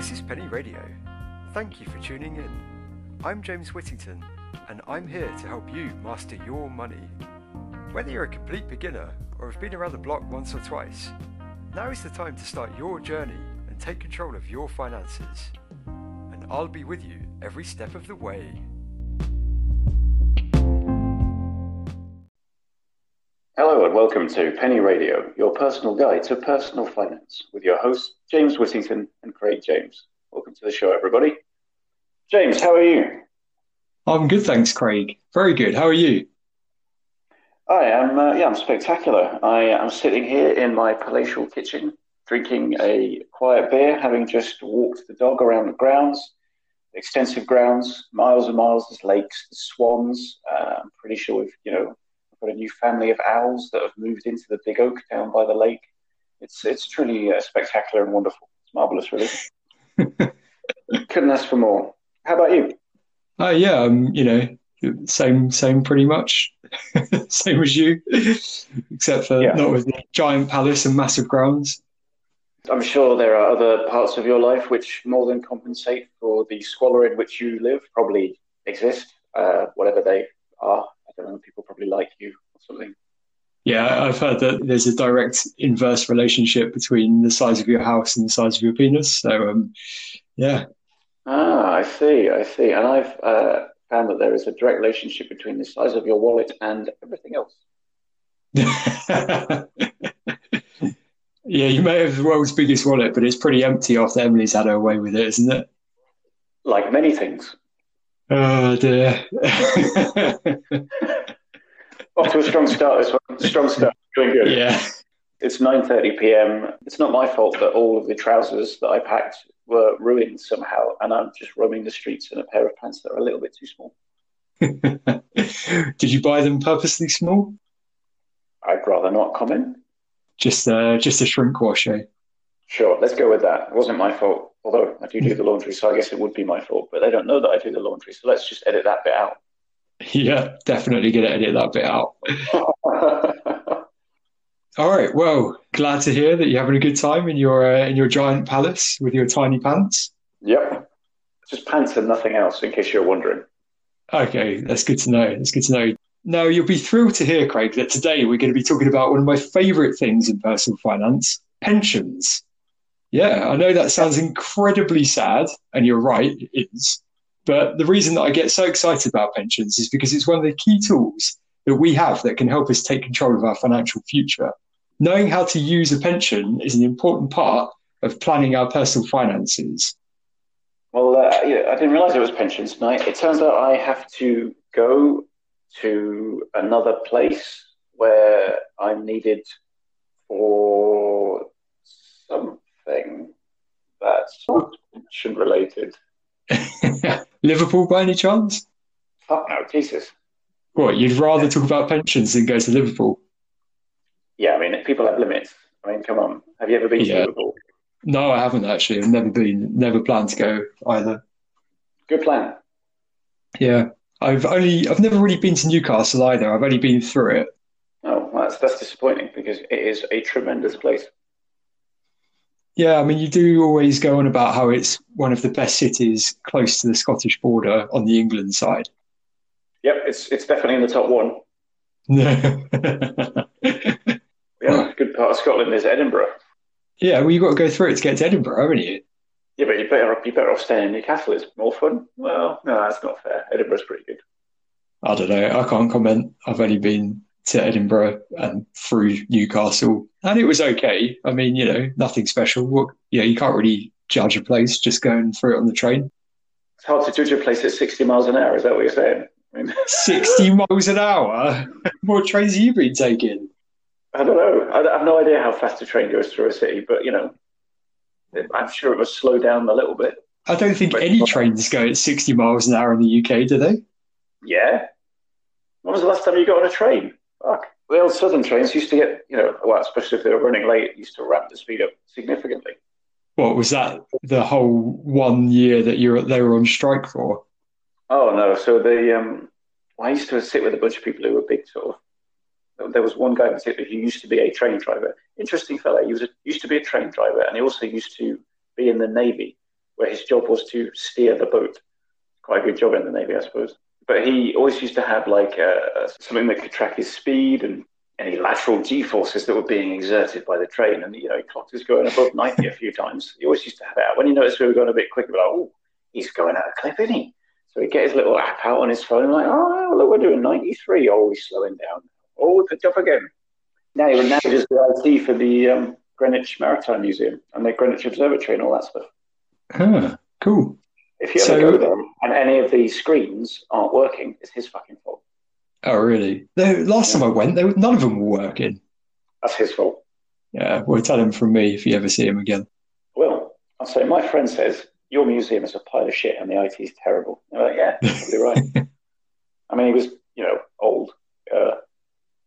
This is Penny Radio. Thank you for tuning in. I'm James Whittington, and I'm here to help you master your money. Whether you're a complete beginner or have been around the block once or twice, now is the time to start your journey and take control of your finances. And I'll be with you every step of the way. Hello and welcome to Penny Radio, your personal guide to personal finance, with your hosts James Whittington and Craig James. Welcome to the show, everybody. James, how are you? I'm good, thanks, Craig. Very good. How are you? I am. Uh, yeah, I'm spectacular. I am sitting here in my palatial kitchen, drinking a quiet beer, having just walked the dog around the grounds, extensive grounds, miles and miles. There's lakes, there's swans. Uh, I'm pretty sure we've, you know, got a new family of owls that have moved into the big oak down by the lake. It's it's truly uh, spectacular and wonderful. It's marvelous, really. Couldn't ask for more. How about you? Uh, yeah, um, you know, same same pretty much, same as you, except for yeah. not with the giant palace and massive grounds. I'm sure there are other parts of your life which more than compensate for the squalor in which you live. Probably exist, uh, whatever they are. Don't. People probably like you or something. Yeah, I've heard that there's a direct inverse relationship between the size of your house and the size of your penis. So, um, yeah. Ah, I see. I see. And I've uh, found that there is a direct relationship between the size of your wallet and everything else. yeah, you may have the world's biggest wallet, but it's pretty empty after Emily's had her way with it, isn't it? Like many things. Oh dear. Off to a strong start this one. Strong start. Doing good. Yeah. It's 9:30 p.m. It's not my fault that all of the trousers that I packed were ruined somehow, and I'm just roaming the streets in a pair of pants that are a little bit too small. Did you buy them purposely small? I'd rather not comment. Just, uh, just a shrink wash, eh? Sure, let's go with that. It wasn't my fault, although I do do the laundry, so I guess it would be my fault. But they don't know that I do the laundry, so let's just edit that bit out. Yeah, definitely going to edit that bit out. All right. Well, glad to hear that you're having a good time in your uh, in your giant palace with your tiny pants. Yep, just pants and nothing else, in case you're wondering. Okay, that's good to know. That's good to know. Now, you'll be thrilled to hear, Craig, that today we're going to be talking about one of my favourite things in personal finance pensions. Yeah, I know that sounds incredibly sad, and you're right, it is. But the reason that I get so excited about pensions is because it's one of the key tools that we have that can help us take control of our financial future. Knowing how to use a pension is an important part of planning our personal finances. Well, uh, yeah, I didn't realize it was pensions tonight. It turns out I have to go to another place where I'm needed for something that's pension related. Liverpool by any chance? Fuck no, Jesus. What, you'd rather talk about pensions than go to Liverpool? Yeah, I mean, people have limits. I mean, come on. Have you ever been yeah. to Liverpool? No, I haven't actually. I've never been, never planned to go either. Good plan. Yeah. I've only, I've never really been to Newcastle either. I've only been through it. Oh, well, that's, that's disappointing because it is a tremendous place. Yeah, I mean, you do always go on about how it's one of the best cities close to the Scottish border on the England side. Yep, it's it's definitely in the top one. yeah, good part of Scotland is Edinburgh. Yeah, well, you've got to go through it to get to Edinburgh, haven't you? Yeah, but you better you better off staying in Newcastle. It's more fun. Well, no, that's not fair. Edinburgh's pretty good. I don't know. I can't comment. I've only been to Edinburgh and through Newcastle, and it was okay. I mean, you know, nothing special. What, yeah, you can't really judge a place just going through it on the train. It's hard to judge a place at 60 miles an hour. Is that what you're saying? I mean, 60 miles an hour? what trains have you been taking? I don't know. I have no idea how fast a train goes through a city, but, you know, I'm sure it was slow down a little bit. I don't think but any trains go at 60 miles an hour in the UK, do they? Yeah. When was the last time you got on a train? Fuck. The old southern trains used to get, you know, well, especially if they were running late, used to ramp the speed up significantly. What was that? The whole one year that you they were on strike for? Oh no! So they, um, I used to sit with a bunch of people who were big sort of. There was one guy in particular who used to be a train driver. Interesting fellow. He was a, used to be a train driver, and he also used to be in the navy, where his job was to steer the boat. Quite a good job in the Navy, I suppose. But he always used to have like a, something that could track his speed and any lateral G forces that were being exerted by the train. And, you know, he clocked us going above 90 a few times. He always used to have out. When he noticed we were going a bit quicker, like, oh, he's going out of clip, isn't he? So he'd get his little app out on his phone and like, oh, look, we're doing 93. Oh, he's slowing down. Oh, we picked up again. Now he manages the IT for the um, Greenwich Maritime Museum and the Greenwich Observatory and all that stuff. Huh, cool. If you ever so, go there and any of these screens aren't working, it's his fucking fault. Oh, really? The last time I went, they, none of them were working. That's his fault. Yeah, well, tell him from me if you ever see him again. Well, I'll say my friend says your museum is a pile of shit and the IT is terrible. I'm like, yeah, probably right. I mean, he was, you know, old, uh,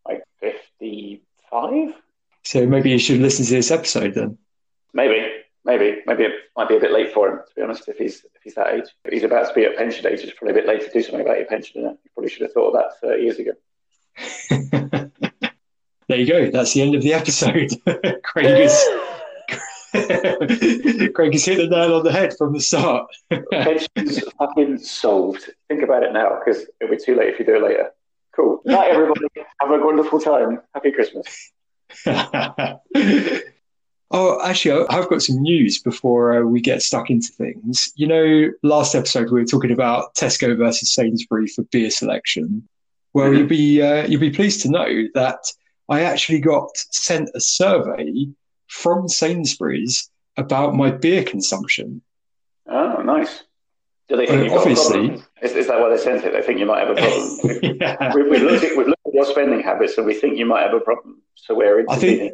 like 55. So maybe you should listen to this episode then. Maybe, maybe, maybe it might be a bit late for him, to be honest, if he's if he's that age. If he's about to be at pension age, it's probably a bit late to do something about your pension. You probably should have thought of that 30 years ago. there you go. That's the end of the episode. Craig is Craig has hit the nail on the head from the start. Pension's fucking solved. Think about it now, because it'll be too late if you do it later. Cool. Night, everybody. Have a wonderful time. Happy Christmas. Oh, actually, I've got some news before uh, we get stuck into things. You know, last episode we were talking about Tesco versus Sainsbury for beer selection. Well, mm-hmm. you'll be uh, you'll be pleased to know that I actually got sent a survey from Sainsbury's about my beer consumption. Oh, nice. Do they think you've obviously, is, is, that why they sent it? They think you might have a problem. yeah. we, have looked at, we've looked at your spending habits and we think you might have a problem. So we're intervening. I think,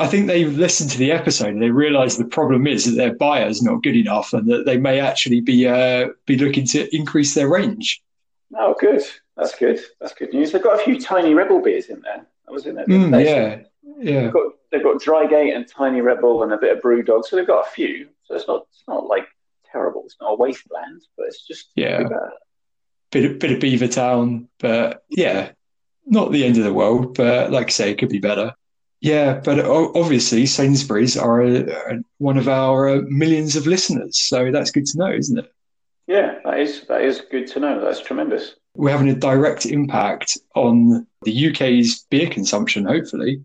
I think they've listened to the episode and they realise the problem is that their buyer is not good enough and that they may actually be uh, be looking to increase their range. Oh, good. That's good. That's good news. They've got a few tiny rebel beers in there. I was in there. Mm, yeah, yeah. They've got, they've got Drygate and Tiny Rebel and a bit of Brewdog, so they've got a few. So it's not it's not like terrible. It's not a wasteland, but it's just yeah, bit of, bit of Beavertown, but yeah, not the end of the world. But like I say, it could be better. Yeah, but obviously Sainsbury's are a, a, one of our uh, millions of listeners, so that's good to know, isn't it? Yeah, that is that is good to know. That's tremendous. We're having a direct impact on the UK's beer consumption, hopefully.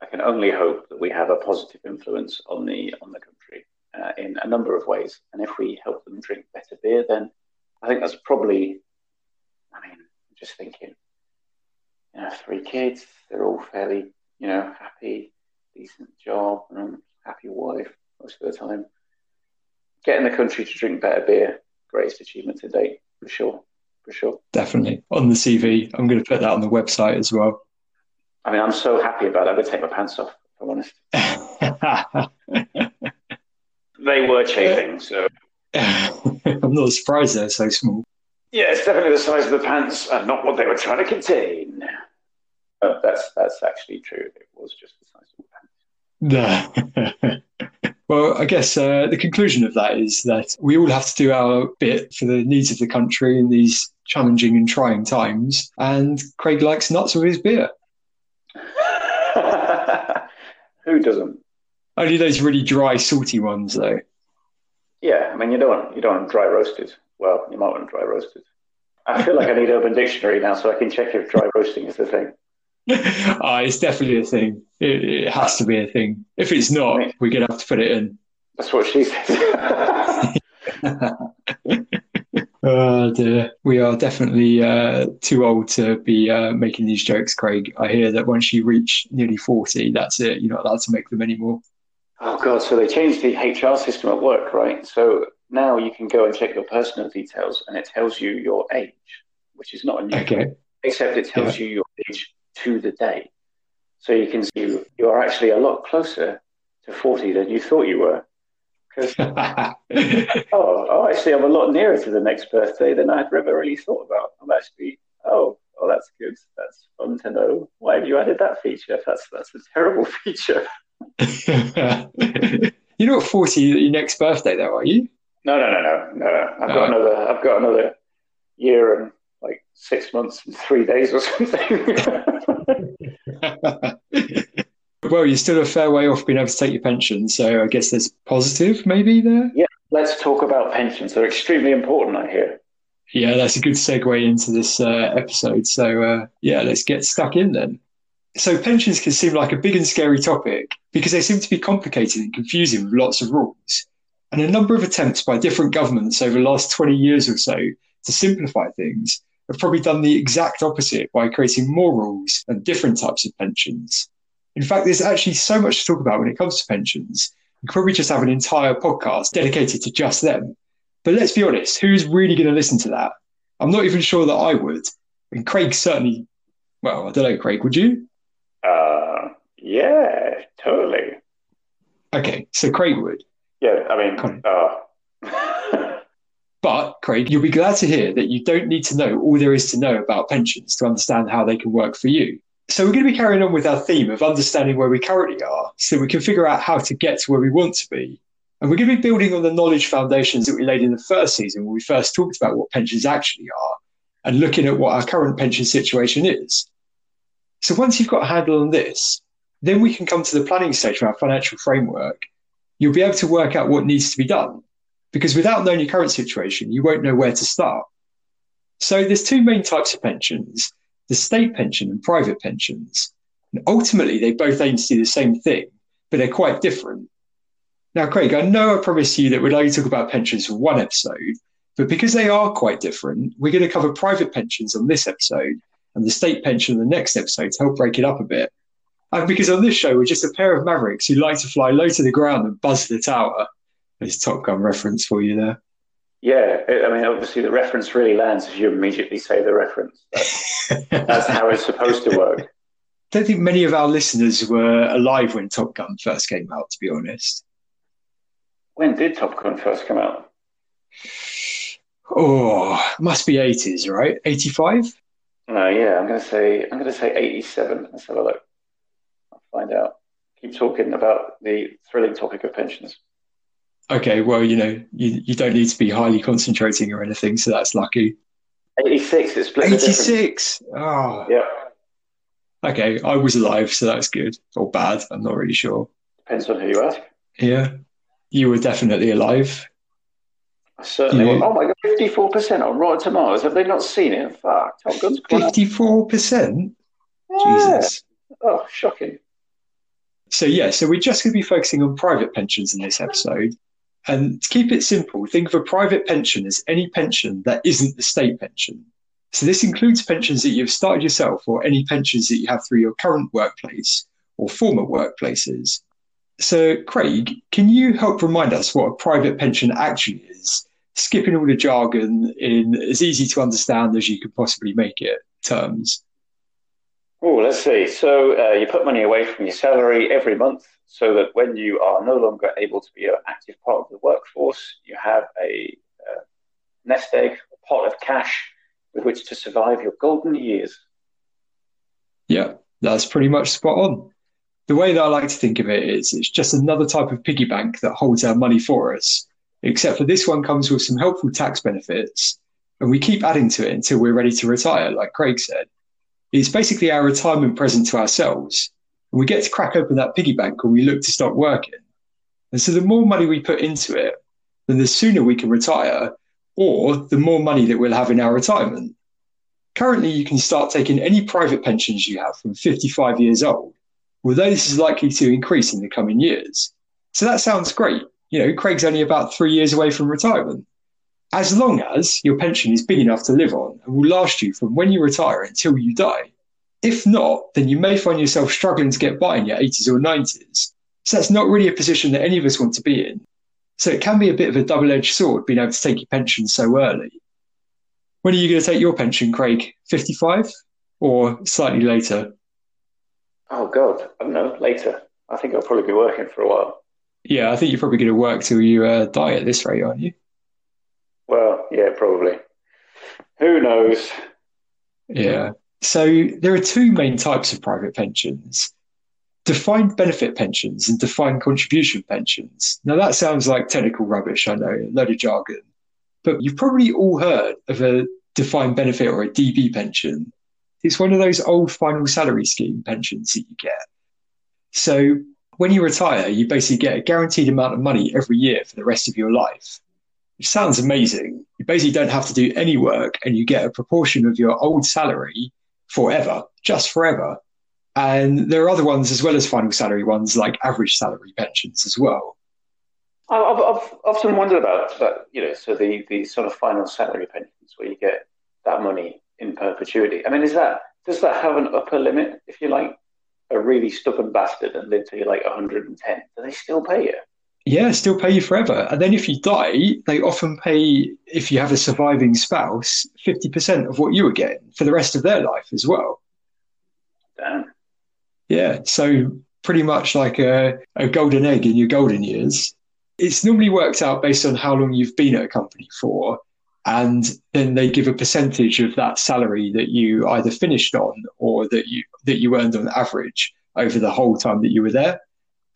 I can only hope that we have a positive influence on the on the country uh, in a number of ways. And if we help them drink better beer, then I think that's probably. I mean, I'm just thinking. You know, three kids, they're all fairly, you know, happy, decent job, and happy wife most of the time. Getting the country to drink better beer, greatest achievement to date, for sure. For sure. Definitely. On the CV. I'm going to put that on the website as well. I mean, I'm so happy about it. I would take my pants off, if I'm honest. they were chafing, so. I'm not surprised they're so small. Yeah, it's definitely the size of the pants and not what they were trying to contain. But that's that's actually true. It was just the size of the pants. well, I guess uh, the conclusion of that is that we all have to do our bit for the needs of the country in these challenging and trying times. And Craig likes nuts with his beer. Who doesn't? Only those really dry, salty ones, though. Yeah, I mean, you don't want you don't want dry roasted. Well, you might want dry roasted. I feel like I need Urban Dictionary now so I can check if dry roasting is the thing. Oh, it's definitely a thing. It, it, has to be a thing. If it's not, we're gonna have to put it in. That's what she said. Oh dear, we are definitely uh, too old to be uh, making these jokes, Craig. I hear that once you reach nearly forty, that's it. You're not allowed to make them anymore. Oh god! So they changed the HR system at work, right? So now you can go and check your personal details, and it tells you your age, which is not a new Okay. Except it tells yeah. you your age to the day, so you can see you are actually a lot closer to forty than you thought you were. Because oh, oh, actually, I'm a lot nearer to the next birthday than I'd ever really thought about. I'm actually oh, oh, that's good. That's fun to know. Why have you added that feature? That's that's a terrible feature. You're not 40 your next birthday, though, are you? No, no, no, no, no. I've got another. I've got another year and like six months and three days or something. well, you're still a fair way off being able to take your pension. So I guess there's positive maybe there. Yeah, let's talk about pensions. They're extremely important, I hear. Yeah, that's a good segue into this uh, episode. So uh, yeah, let's get stuck in then. So pensions can seem like a big and scary topic because they seem to be complicated and confusing with lots of rules. And a number of attempts by different governments over the last 20 years or so to simplify things have probably done the exact opposite by creating more rules and different types of pensions. In fact, there's actually so much to talk about when it comes to pensions. You could probably just have an entire podcast dedicated to just them. But let's be honest, who's really going to listen to that? I'm not even sure that I would. And Craig certainly, well, I don't know, Craig, would you? Uh, yeah, totally. Okay, so Craig would. Yeah, I mean, uh, but Craig, you'll be glad to hear that you don't need to know all there is to know about pensions to understand how they can work for you. So we're going to be carrying on with our theme of understanding where we currently are so we can figure out how to get to where we want to be. And we're going to be building on the knowledge foundations that we laid in the first season when we first talked about what pensions actually are and looking at what our current pension situation is. So once you've got a handle on this, then we can come to the planning stage of our financial framework. You'll be able to work out what needs to be done because without knowing your current situation, you won't know where to start. So there's two main types of pensions, the state pension and private pensions. And ultimately, they both aim to do the same thing, but they're quite different. Now, Craig, I know I promised you that we'd only talk about pensions for one episode, but because they are quite different, we're going to cover private pensions on this episode and the state pension in the next episode to help break it up a bit. And because on this show, we're just a pair of mavericks who like to fly low to the ground and buzz the tower. There's Top Gun reference for you there. Yeah, I mean, obviously the reference really lands if you immediately say the reference. That's, that's how it's supposed to work. I don't think many of our listeners were alive when Top Gun first came out, to be honest. When did Top Gun first come out? Oh, must be 80s, right? 85? No, yeah, I'm going to say I'm going to say 87. Let's have a look. I'll find out. Keep talking about the thrilling topic of pensions. Okay, well, you know, you, you don't need to be highly concentrating or anything, so that's lucky. 86, it's split. 86. Oh. Yeah. Okay, I was alive, so that's good or bad. I'm not really sure. Depends on who you ask. Yeah, you were definitely alive. I certainly. Was. Oh my god, 54% on Rotten Tomatoes. Have they not seen it? Fuck. Top Gun's gone up. 54%? Yeah. Jesus. Oh, shocking. So, yeah, so we're just going to be focusing on private pensions in this episode. And to keep it simple, think of a private pension as any pension that isn't the state pension. So, this includes pensions that you've started yourself or any pensions that you have through your current workplace or former workplaces. So, Craig, can you help remind us what a private pension actually is? Skipping all the jargon in as easy to understand as you could possibly make it terms. Oh, let's see. So uh, you put money away from your salary every month so that when you are no longer able to be an active part of the workforce, you have a uh, nest egg, a pot of cash with which to survive your golden years. Yeah, that's pretty much spot on. The way that I like to think of it is it's just another type of piggy bank that holds our money for us, except for this one comes with some helpful tax benefits, and we keep adding to it until we're ready to retire, like Craig said. It's basically our retirement present to ourselves, and we get to crack open that piggy bank when we look to stop working. And so the more money we put into it, then the sooner we can retire, or the more money that we'll have in our retirement. Currently, you can start taking any private pensions you have from 55 years old, although this is likely to increase in the coming years. So that sounds great. You know, Craig's only about three years away from retirement. As long as your pension is big enough to live on and will last you from when you retire until you die. If not, then you may find yourself struggling to get by in your 80s or 90s. So that's not really a position that any of us want to be in. So it can be a bit of a double edged sword being able to take your pension so early. When are you going to take your pension, Craig? 55 or slightly later? Oh, God. I don't know. Later. I think I'll probably be working for a while. Yeah, I think you're probably going to work till you uh, die at this rate, aren't you? Well, yeah, probably. Who knows? Yeah. So there are two main types of private pensions defined benefit pensions and defined contribution pensions. Now, that sounds like technical rubbish, I know, a load of jargon, but you've probably all heard of a defined benefit or a DB pension. It's one of those old final salary scheme pensions that you get. So when you retire, you basically get a guaranteed amount of money every year for the rest of your life. It sounds amazing. You basically don't have to do any work and you get a proportion of your old salary forever, just forever. And there are other ones as well as final salary ones, like average salary pensions as well. I've, I've often wondered about that, you know, so the, the sort of final salary pensions where you get that money in perpetuity. I mean, is that does that have an upper limit? If you're like a really stubborn bastard and live till you're like 110, do they still pay you? Yeah, still pay you forever. And then if you die, they often pay, if you have a surviving spouse, 50% of what you were getting for the rest of their life as well. Damn. Yeah, so pretty much like a, a golden egg in your golden years. It's normally worked out based on how long you've been at a company for. And then they give a percentage of that salary that you either finished on or that you that you earned on average over the whole time that you were there.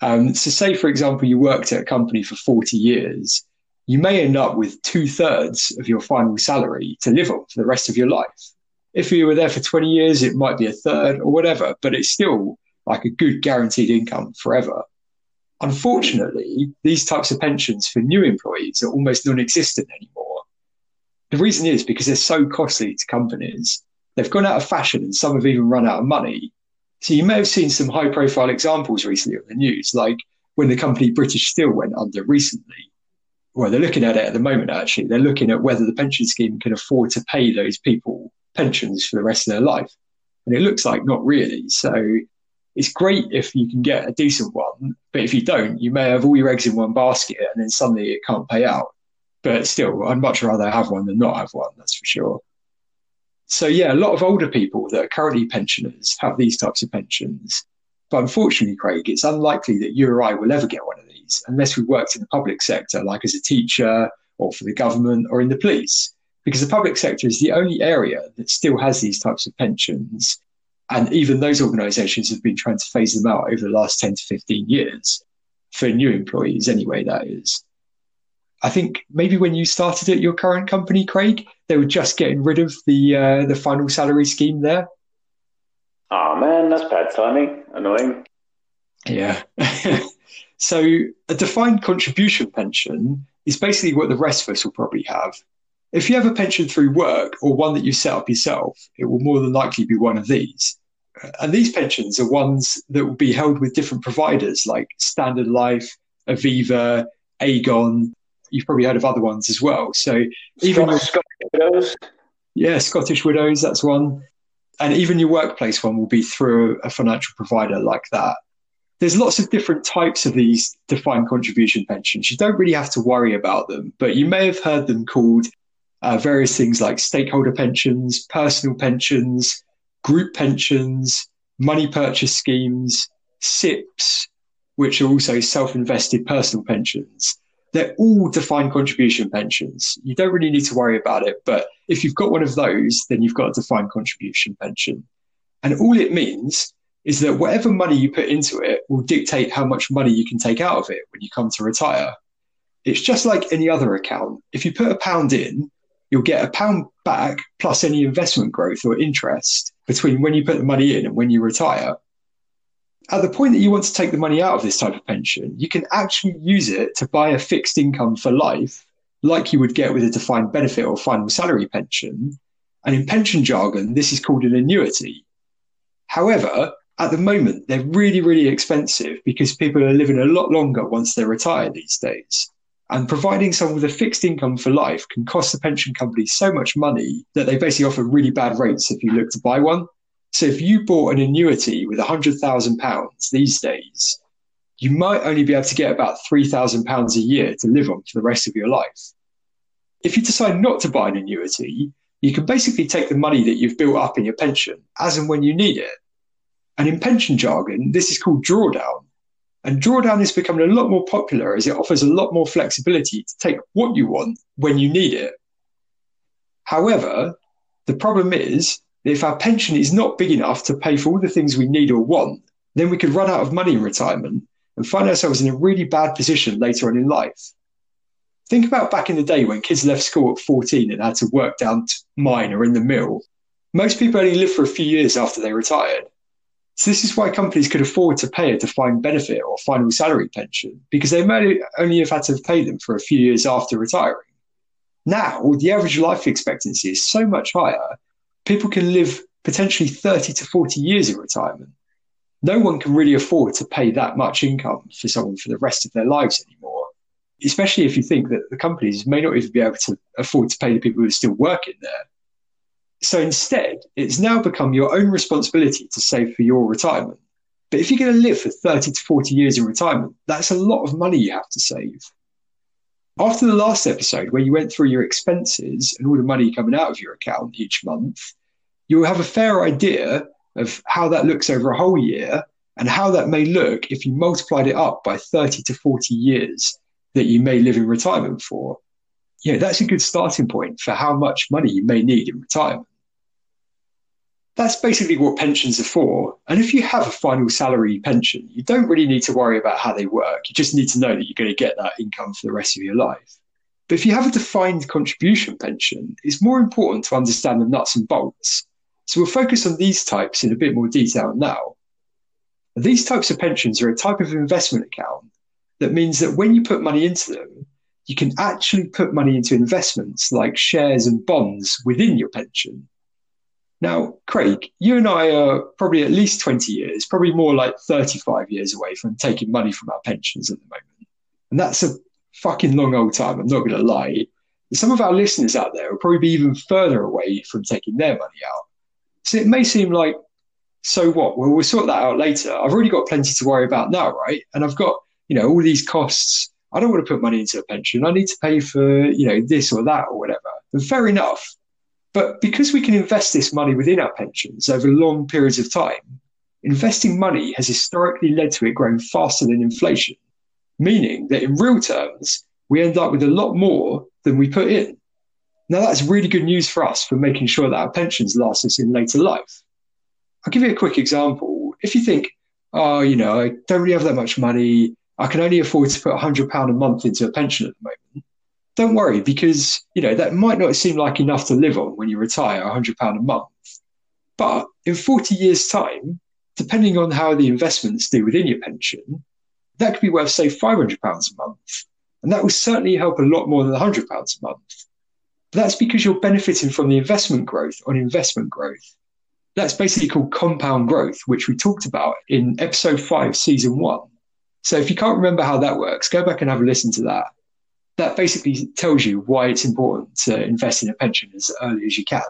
Um, so, say for example, you worked at a company for 40 years, you may end up with two thirds of your final salary to live on for the rest of your life. If you were there for 20 years, it might be a third or whatever, but it's still like a good guaranteed income forever. Unfortunately, these types of pensions for new employees are almost non existent anymore. The reason is because they're so costly to companies. They've gone out of fashion and some have even run out of money. So you may have seen some high profile examples recently on the news, like when the company British Steel went under recently. Well, they're looking at it at the moment, actually. They're looking at whether the pension scheme can afford to pay those people pensions for the rest of their life. And it looks like not really. So it's great if you can get a decent one, but if you don't, you may have all your eggs in one basket and then suddenly it can't pay out. But still, I'd much rather have one than not have one, that's for sure. So yeah, a lot of older people that are currently pensioners have these types of pensions. But unfortunately, Craig, it's unlikely that you or I will ever get one of these unless we worked in the public sector, like as a teacher or for the government or in the police, because the public sector is the only area that still has these types of pensions. And even those organizations have been trying to phase them out over the last 10 to 15 years for new employees, anyway, that is. I think maybe when you started at your current company, Craig, they were just getting rid of the uh, the final salary scheme there. Oh man, that's bad timing. Annoying. Yeah. so a defined contribution pension is basically what the rest of us will probably have. If you have a pension through work or one that you set up yourself, it will more than likely be one of these. And these pensions are ones that will be held with different providers like Standard Life, Aviva, Aegon, you've probably heard of other ones as well. So even your, Scottish Widows. Yeah, Scottish Widows, that's one. And even your workplace one will be through a financial provider like that. There's lots of different types of these defined contribution pensions. You don't really have to worry about them, but you may have heard them called uh, various things like stakeholder pensions, personal pensions, group pensions, money purchase schemes, SIPPs, which are also self invested personal pensions they're all defined contribution pensions. You don't really need to worry about it. But if you've got one of those, then you've got a defined contribution pension. And all it means is that whatever money you put into it will dictate how much money you can take out of it when you come to retire. It's just like any other account. If you put a pound in, you'll get a pound back plus any investment growth or interest between when you put the money in and when you retire at the point that you want to take the money out of this type of pension, you can actually use it to buy a fixed income for life, like you would get with a defined benefit or final salary pension. And in pension jargon, this is called an annuity. However, at the moment, they're really, really expensive because people are living a lot longer once they retire these days. And providing someone with a fixed income for life can cost the pension company so much money that they basically offer really bad rates if you look to buy one. So if you bought an annuity with £100,000 these days, you might only be able to get about £3,000 a year to live on for the rest of your life. If you decide not to buy an annuity, you can basically take the money that you've built up in your pension as and when you need it. And in pension jargon, this is called drawdown. And drawdown is becoming a lot more popular as it offers a lot more flexibility to take what you want when you need it. However, the problem is if our pension is not big enough to pay for all the things we need or want, then we could run out of money in retirement and find ourselves in a really bad position later on in life. Think about back in the day when kids left school at 14 and had to work down to mine or in the mill. Most people only lived for a few years after they retired. So this is why companies could afford to pay a defined benefit or final salary pension because they may only have had to pay them for a few years after retiring. Now, the average life expectancy is so much higher, people can live potentially 30 to 40 years in retirement. No one can really afford to pay that much income for someone for the rest of their lives anymore, especially if you think that the companies may not even be able to afford to pay the people who are still working there. So instead, it's now become your own responsibility to save for your retirement. But if you're going to live for 30 to 40 years in retirement, that's a lot of money you have to save. After the last episode, where you went through your expenses and all the money coming out of your account each month, you'll have a fair idea of how that looks over a whole year and how that may look if you multiplied it up by 30 to 40 years that you may live in retirement for. Yeah, that's a good starting point for how much money you may need in retirement. That's basically what pensions are for. And if you have a final salary pension, you don't really need to worry about how they work. You just need to know that you're going to get that income for the rest of your life. But if you have a defined contribution pension, it's more important to understand the nuts and bolts so we'll focus on these types in a bit more detail now. These types of pensions are a type of investment account that means that when you put money into them, you can actually put money into investments like shares and bonds within your pension. Now, Craig, you and I are probably at least 20 years, probably more like 35 years away from taking money from our pensions at the moment. And that's a fucking long old time, I'm not going to lie. Some of our listeners out there will probably be even further away from taking their money out. So it may seem like, so what? Well, we'll sort that out later. I've already got plenty to worry about now, right? And I've got, you know, all these costs. I don't want to put money into a pension. I need to pay for, you know, this or that or whatever. And fair enough. But because we can invest this money within our pensions over long periods of time, investing money has historically led to it growing faster than inflation, meaning that in real terms, we end up with a lot more than we put in. Now, that's really good news for us for making sure that our pensions last us in later life. I'll give you a quick example. If you think, oh, you know, I don't really have that much money, I can only afford to put £100 a month into a pension at the moment, don't worry because, you know, that might not seem like enough to live on when you retire, £100 a month. But in 40 years' time, depending on how the investments do within your pension, that could be worth, say, £500 a month. And that will certainly help a lot more than £100 a month. That's because you're benefiting from the investment growth on investment growth. That's basically called compound growth, which we talked about in episode five, season one. So if you can't remember how that works, go back and have a listen to that. That basically tells you why it's important to invest in a pension as early as you can.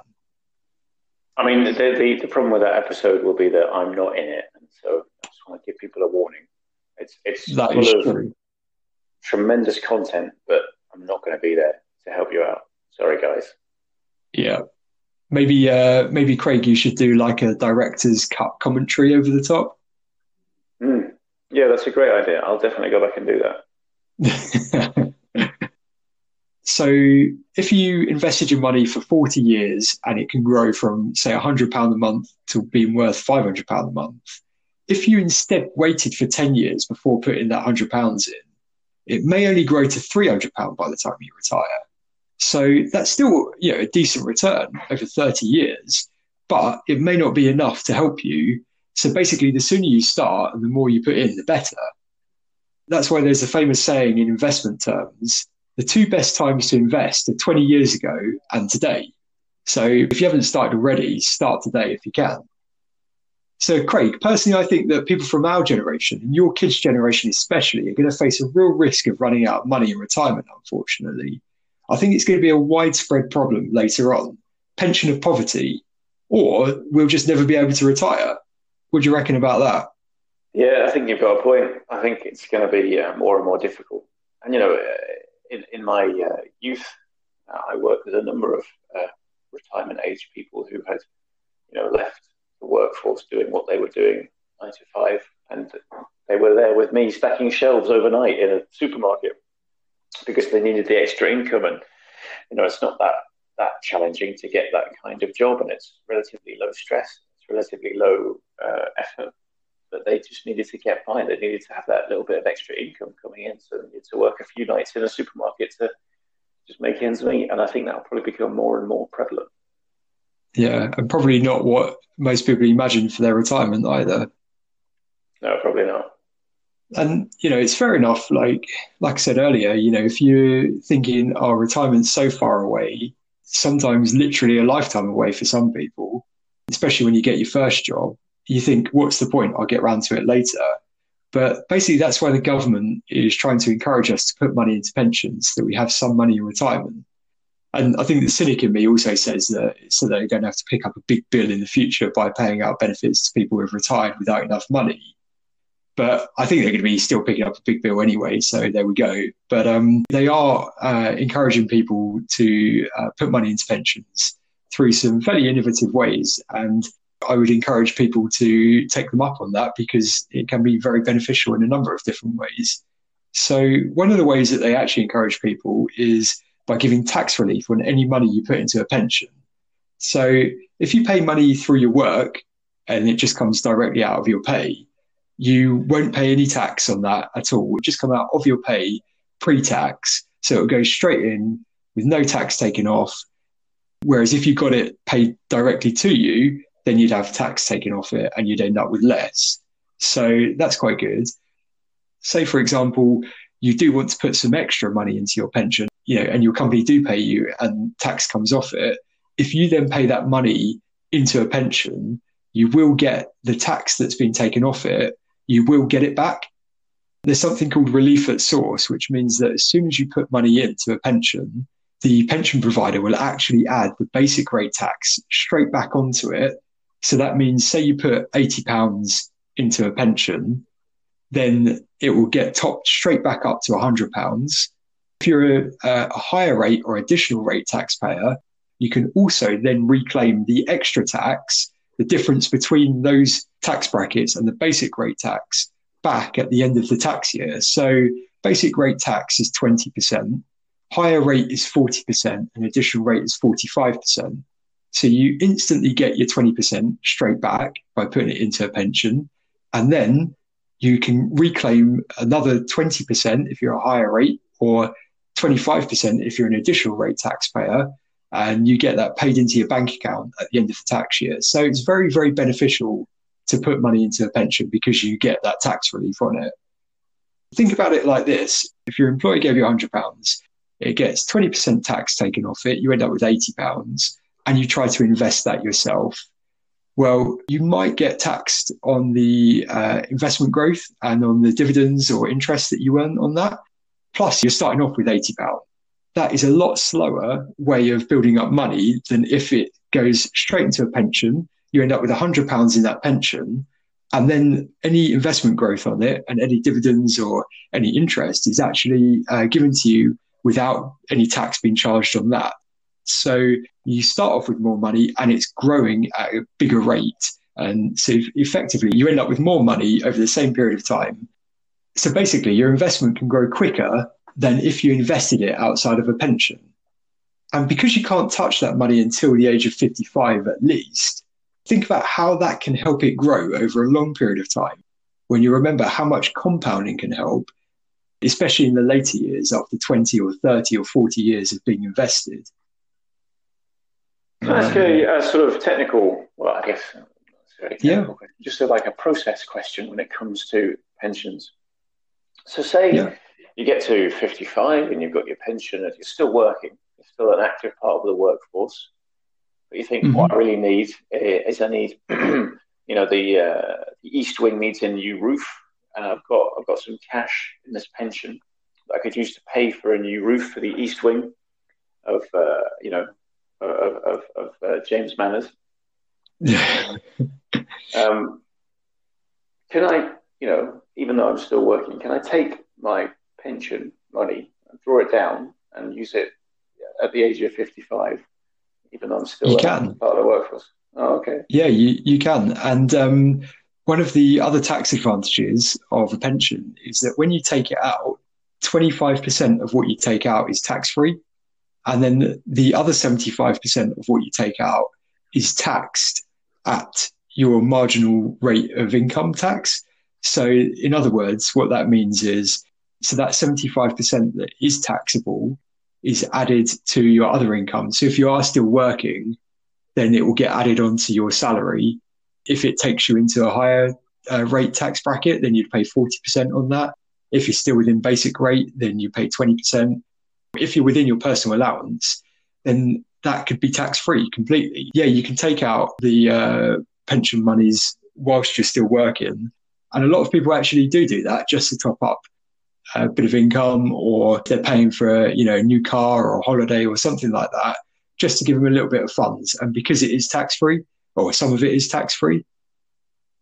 I mean, the, the, the problem with that episode will be that I'm not in it. And so I just want to give people a warning. It's, it's that full of tremendous content, but I'm not going to be there to help you out. Sorry, guys. Yeah. Maybe, uh, maybe Craig, you should do like a director's cut commentary over the top. Mm. Yeah, that's a great idea. I'll definitely go back and do that. so, if you invested your money for 40 years and it can grow from, say, £100 a month to being worth £500 a month, if you instead waited for 10 years before putting that £100 in, it may only grow to £300 by the time you retire. So that's still you know a decent return over 30 years, but it may not be enough to help you. So basically, the sooner you start and the more you put in, the better. That's why there's a famous saying in investment terms: the two best times to invest are 20 years ago and today. So if you haven't started already, start today if you can. So, Craig, personally, I think that people from our generation, and your kids' generation especially, are going to face a real risk of running out of money in retirement, unfortunately. I think it's going to be a widespread problem later on, pension of poverty, or we'll just never be able to retire. What do you reckon about that? Yeah, I think you've got a point. I think it's going to be uh, more and more difficult. And, you know, in, in my uh, youth, uh, I worked with a number of uh, retirement age people who had, you know, left the workforce doing what they were doing nine to five. And they were there with me stacking shelves overnight in a supermarket because they needed the extra income. And you know, it's not that that challenging to get that kind of job, and it's relatively low stress, it's relatively low uh, effort. But they just needed to get by. They needed to have that little bit of extra income coming in, so they needed to work a few nights in a supermarket to just make ends meet. And I think that'll probably become more and more prevalent. Yeah, and probably not what most people imagine for their retirement either. No, probably not. And you know, it's fair enough. Like like I said earlier, you know, if you're thinking, "Our oh, retirement's so far away," sometimes literally a lifetime away for some people, especially when you get your first job. You think, "What's the point? I'll get around to it later." But basically, that's why the government is trying to encourage us to put money into pensions, that we have some money in retirement. And I think the cynic in me also says that so you don't have to pick up a big bill in the future by paying out benefits to people who've retired without enough money. But I think they're going to be still picking up a big bill anyway. So there we go. But um, they are uh, encouraging people to uh, put money into pensions through some fairly innovative ways. And I would encourage people to take them up on that because it can be very beneficial in a number of different ways. So, one of the ways that they actually encourage people is by giving tax relief on any money you put into a pension. So, if you pay money through your work and it just comes directly out of your pay, you won't pay any tax on that at all. It just come out of your pay pre tax. So, it'll go straight in with no tax taken off. Whereas if you got it paid directly to you, then you'd have tax taken off it and you'd end up with less. So that's quite good. Say, for example, you do want to put some extra money into your pension, you know, and your company do pay you and tax comes off it. If you then pay that money into a pension, you will get the tax that's been taken off it, you will get it back. There's something called relief at source, which means that as soon as you put money into a pension, the pension provider will actually add the basic rate tax straight back onto it so that means, say you put £80 into a pension, then it will get topped straight back up to £100. If you're a, a higher rate or additional rate taxpayer, you can also then reclaim the extra tax, the difference between those tax brackets and the basic rate tax back at the end of the tax year. So basic rate tax is 20%, higher rate is 40%, and additional rate is 45%. So you instantly get your 20% straight back by putting it into a pension. And then you can reclaim another 20% if you're a higher rate or 25% if you're an additional rate taxpayer. And you get that paid into your bank account at the end of the tax year. So it's very, very beneficial to put money into a pension because you get that tax relief on it. Think about it like this if your employer gave you £100, it gets 20% tax taken off it, you end up with £80 and you try to invest that yourself, well, you might get taxed on the uh, investment growth and on the dividends or interest that you earn on that. Plus, you're starting off with £80. That is a lot slower way of building up money than if it goes straight into a pension. You end up with £100 in that pension. And then any investment growth on it and any dividends or any interest is actually uh, given to you without any tax being charged on that. So you start off with more money and it's growing at a bigger rate. And so effectively, you end up with more money over the same period of time. So basically, your investment can grow quicker than if you invested it outside of a pension. And because you can't touch that money until the age of 55 at least, think about how that can help it grow over a long period of time. When you remember how much compounding can help, especially in the later years after 20 or 30 or 40 years of being invested. Can I ask a, a, sort of technical, well, I guess, yeah. Question, just a, like a process question when it comes to pensions. So, say yeah. you get to 55 and you've got your pension and you're still working, you're still an active part of the workforce, but you think, mm-hmm. what I really need is I need, you know, the, uh, the East Wing needs a new roof, and I've got I've got some cash in this pension that I could use to pay for a new roof for the East Wing of, uh, you know, of, of, of uh, James Manners. um, can I, you know, even though I'm still working, can I take my pension money and draw it down and use it at the age of 55, even though I'm still you can. part of the workforce? Oh, okay. Yeah, you, you can. And um, one of the other tax advantages of a pension is that when you take it out, 25% of what you take out is tax free. And then the other 75% of what you take out is taxed at your marginal rate of income tax. So, in other words, what that means is so that 75% that is taxable is added to your other income. So, if you are still working, then it will get added onto your salary. If it takes you into a higher uh, rate tax bracket, then you'd pay 40% on that. If you're still within basic rate, then you pay 20%. If you're within your personal allowance, then that could be tax free completely. Yeah, you can take out the uh, pension monies whilst you're still working. And a lot of people actually do do that just to top up a bit of income or they're paying for a, you know, a new car or a holiday or something like that, just to give them a little bit of funds. And because it is tax free, or some of it is tax free,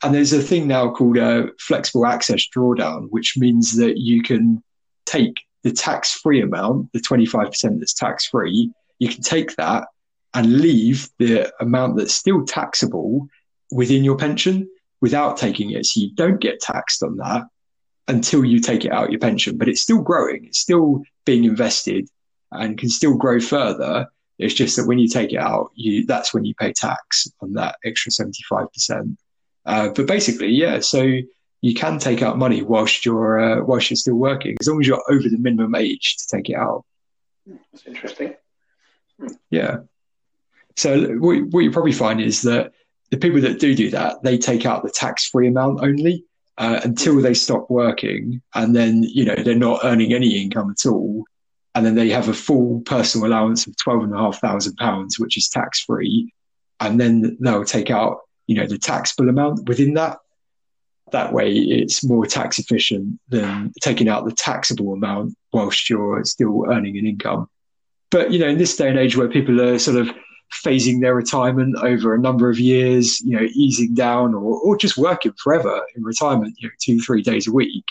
and there's a thing now called a flexible access drawdown, which means that you can take the tax free amount, the 25% that's tax free, you can take that and leave the amount that's still taxable within your pension without taking it. So you don't get taxed on that until you take it out your pension, but it's still growing. It's still being invested and can still grow further. It's just that when you take it out, you that's when you pay tax on that extra 75%. Uh, but basically, yeah. So you can take out money whilst you're uh, whilst you're still working, as long as you're over the minimum age to take it out. That's interesting. Yeah. So what, what you probably find is that the people that do do that, they take out the tax-free amount only uh, until they stop working, and then you know they're not earning any income at all, and then they have a full personal allowance of twelve and a half thousand pounds, which is tax-free, and then they'll take out you know, the taxable amount within that. That way, it's more tax efficient than taking out the taxable amount whilst you're still earning an income. But, you know, in this day and age where people are sort of phasing their retirement over a number of years, you know, easing down or, or just working forever in retirement, you know, two, three days a week,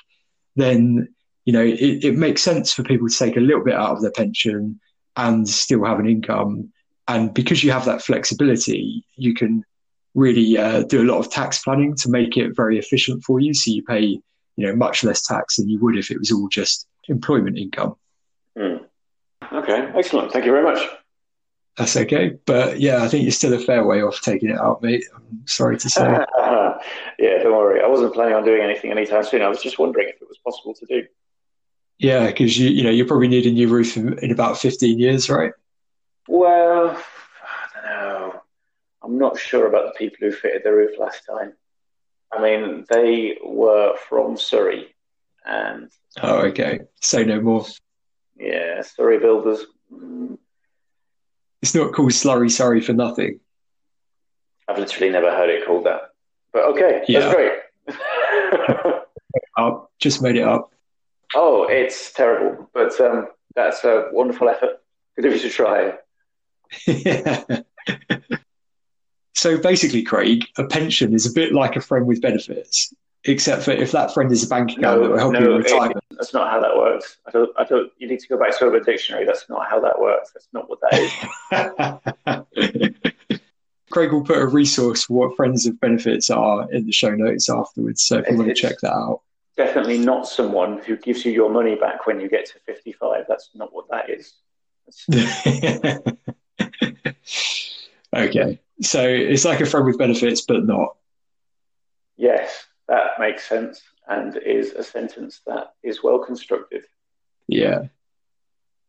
then, you know, it, it makes sense for people to take a little bit out of their pension and still have an income. And because you have that flexibility, you can really uh, do a lot of tax planning to make it very efficient for you. So you pay, you know, much less tax than you would if it was all just employment income. Mm. Okay, excellent. Thank you very much. That's okay. But yeah, I think you're still a fair way off taking it out, mate. I'm sorry to say. yeah, don't worry. I wasn't planning on doing anything anytime soon. I was just wondering if it was possible to do. Yeah, because you you know you probably need a new roof in, in about 15 years, right? Well, I'm not sure about the people who fitted the roof last time. I mean, they were from Surrey, and oh, okay. Say no more. Yeah, Surrey builders. It's not called Slurry Surrey for nothing. I've literally never heard it called that. But okay, yeah. that's great. I just made it up. Oh, it's terrible, but um, that's a wonderful effort. Give you to try. yeah. So basically, Craig, a pension is a bit like a friend with benefits, except for if that friend is a bank account no, that will help no, you in retirement. It, that's not how that works. I don't, I you need to go back to Urban Dictionary. That's not how that works. That's not what that is. Craig will put a resource for what friends of benefits are in the show notes afterwards. So if you want to check that out. Definitely not someone who gives you your money back when you get to 55. That's not what that is. okay. So it's like a friend with benefits, but not. Yes, that makes sense and is a sentence that is well constructed. Yeah.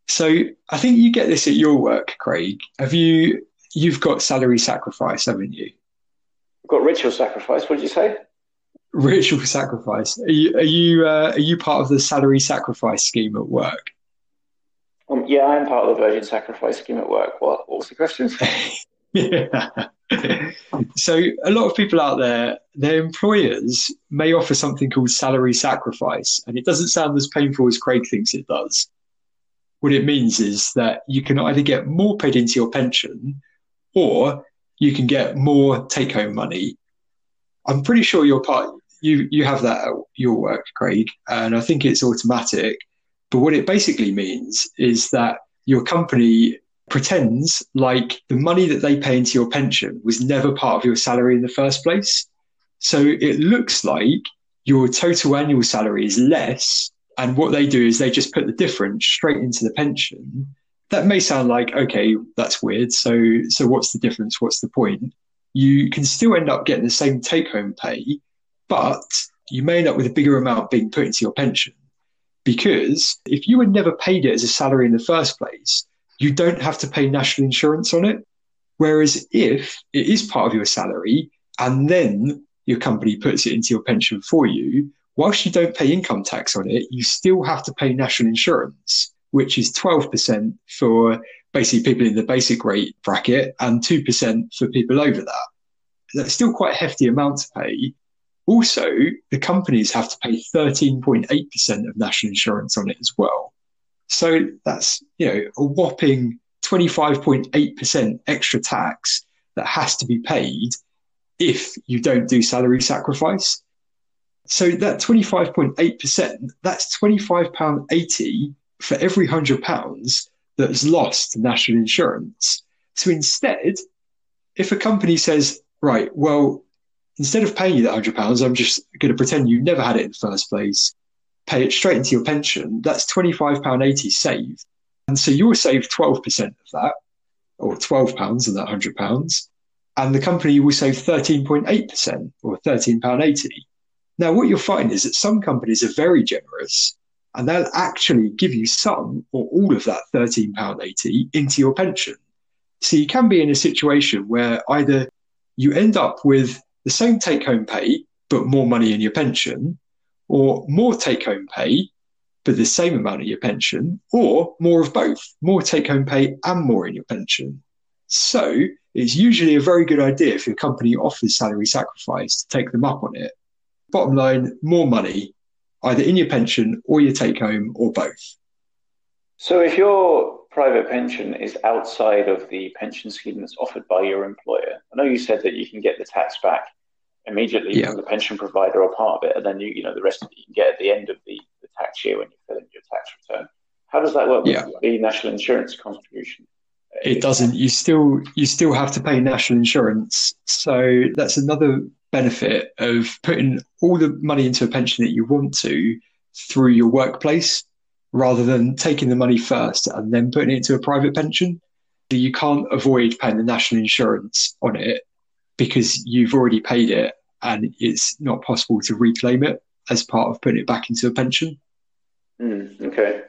So I think you get this at your work, Craig. Have you? You've got salary sacrifice, haven't you? I've got ritual sacrifice. What did you say? Ritual sacrifice. Are you? Are you? Uh, are you part of the salary sacrifice scheme at work? Um, yeah, I am part of the Virgin Sacrifice scheme at work. What? What was the question? so a lot of people out there, their employers may offer something called salary sacrifice, and it doesn't sound as painful as Craig thinks it does. What it means is that you can either get more paid into your pension, or you can get more take-home money. I'm pretty sure you're part. You you have that at your work, Craig, and I think it's automatic. But what it basically means is that your company pretends like the money that they pay into your pension was never part of your salary in the first place. So it looks like your total annual salary is less. And what they do is they just put the difference straight into the pension. That may sound like, okay, that's weird. So, so what's the difference? What's the point? You can still end up getting the same take home pay, but you may end up with a bigger amount being put into your pension. Because if you had never paid it as a salary in the first place, you don't have to pay national insurance on it. Whereas if it is part of your salary and then your company puts it into your pension for you, whilst you don't pay income tax on it, you still have to pay national insurance, which is 12% for basically people in the basic rate bracket and 2% for people over that. That's still quite a hefty amount to pay. Also, the companies have to pay 13.8% of national insurance on it as well. So that's, you know, a whopping 25.8% extra tax that has to be paid if you don't do salary sacrifice. So that 25.8%, that's £25.80 for every £100 that's lost to national insurance. So instead, if a company says, right, well, instead of paying you that £100, I'm just going to pretend you never had it in the first place, pay it straight into your pension, that's £25.80 saved. And so you'll save 12% of that, or £12 of that £100, and the company will save 13.8% or £13.80. Now, what you'll find is that some companies are very generous and they'll actually give you some or all of that £13.80 into your pension. So you can be in a situation where either you end up with the same take home pay, but more money in your pension, or more take home pay, but the same amount of your pension, or more of both, more take home pay and more in your pension. So it's usually a very good idea if your company offers salary sacrifice to take them up on it. Bottom line, more money, either in your pension or your take home or both. So if your private pension is outside of the pension scheme that's offered by your employer, I know you said that you can get the tax back immediately yeah. from the pension provider or part of it, and then you, you know, the rest of it you can get at the end of the the tax year when you fill in your tax return. How does that work yeah. with the national insurance contribution? It doesn't. You still you still have to pay national insurance. So that's another benefit of putting all the money into a pension that you want to through your workplace rather than taking the money first and then putting it into a private pension. You can't avoid paying the national insurance on it because you've already paid it and it's not possible to reclaim it as part of putting it back into a pension. Mm, okay.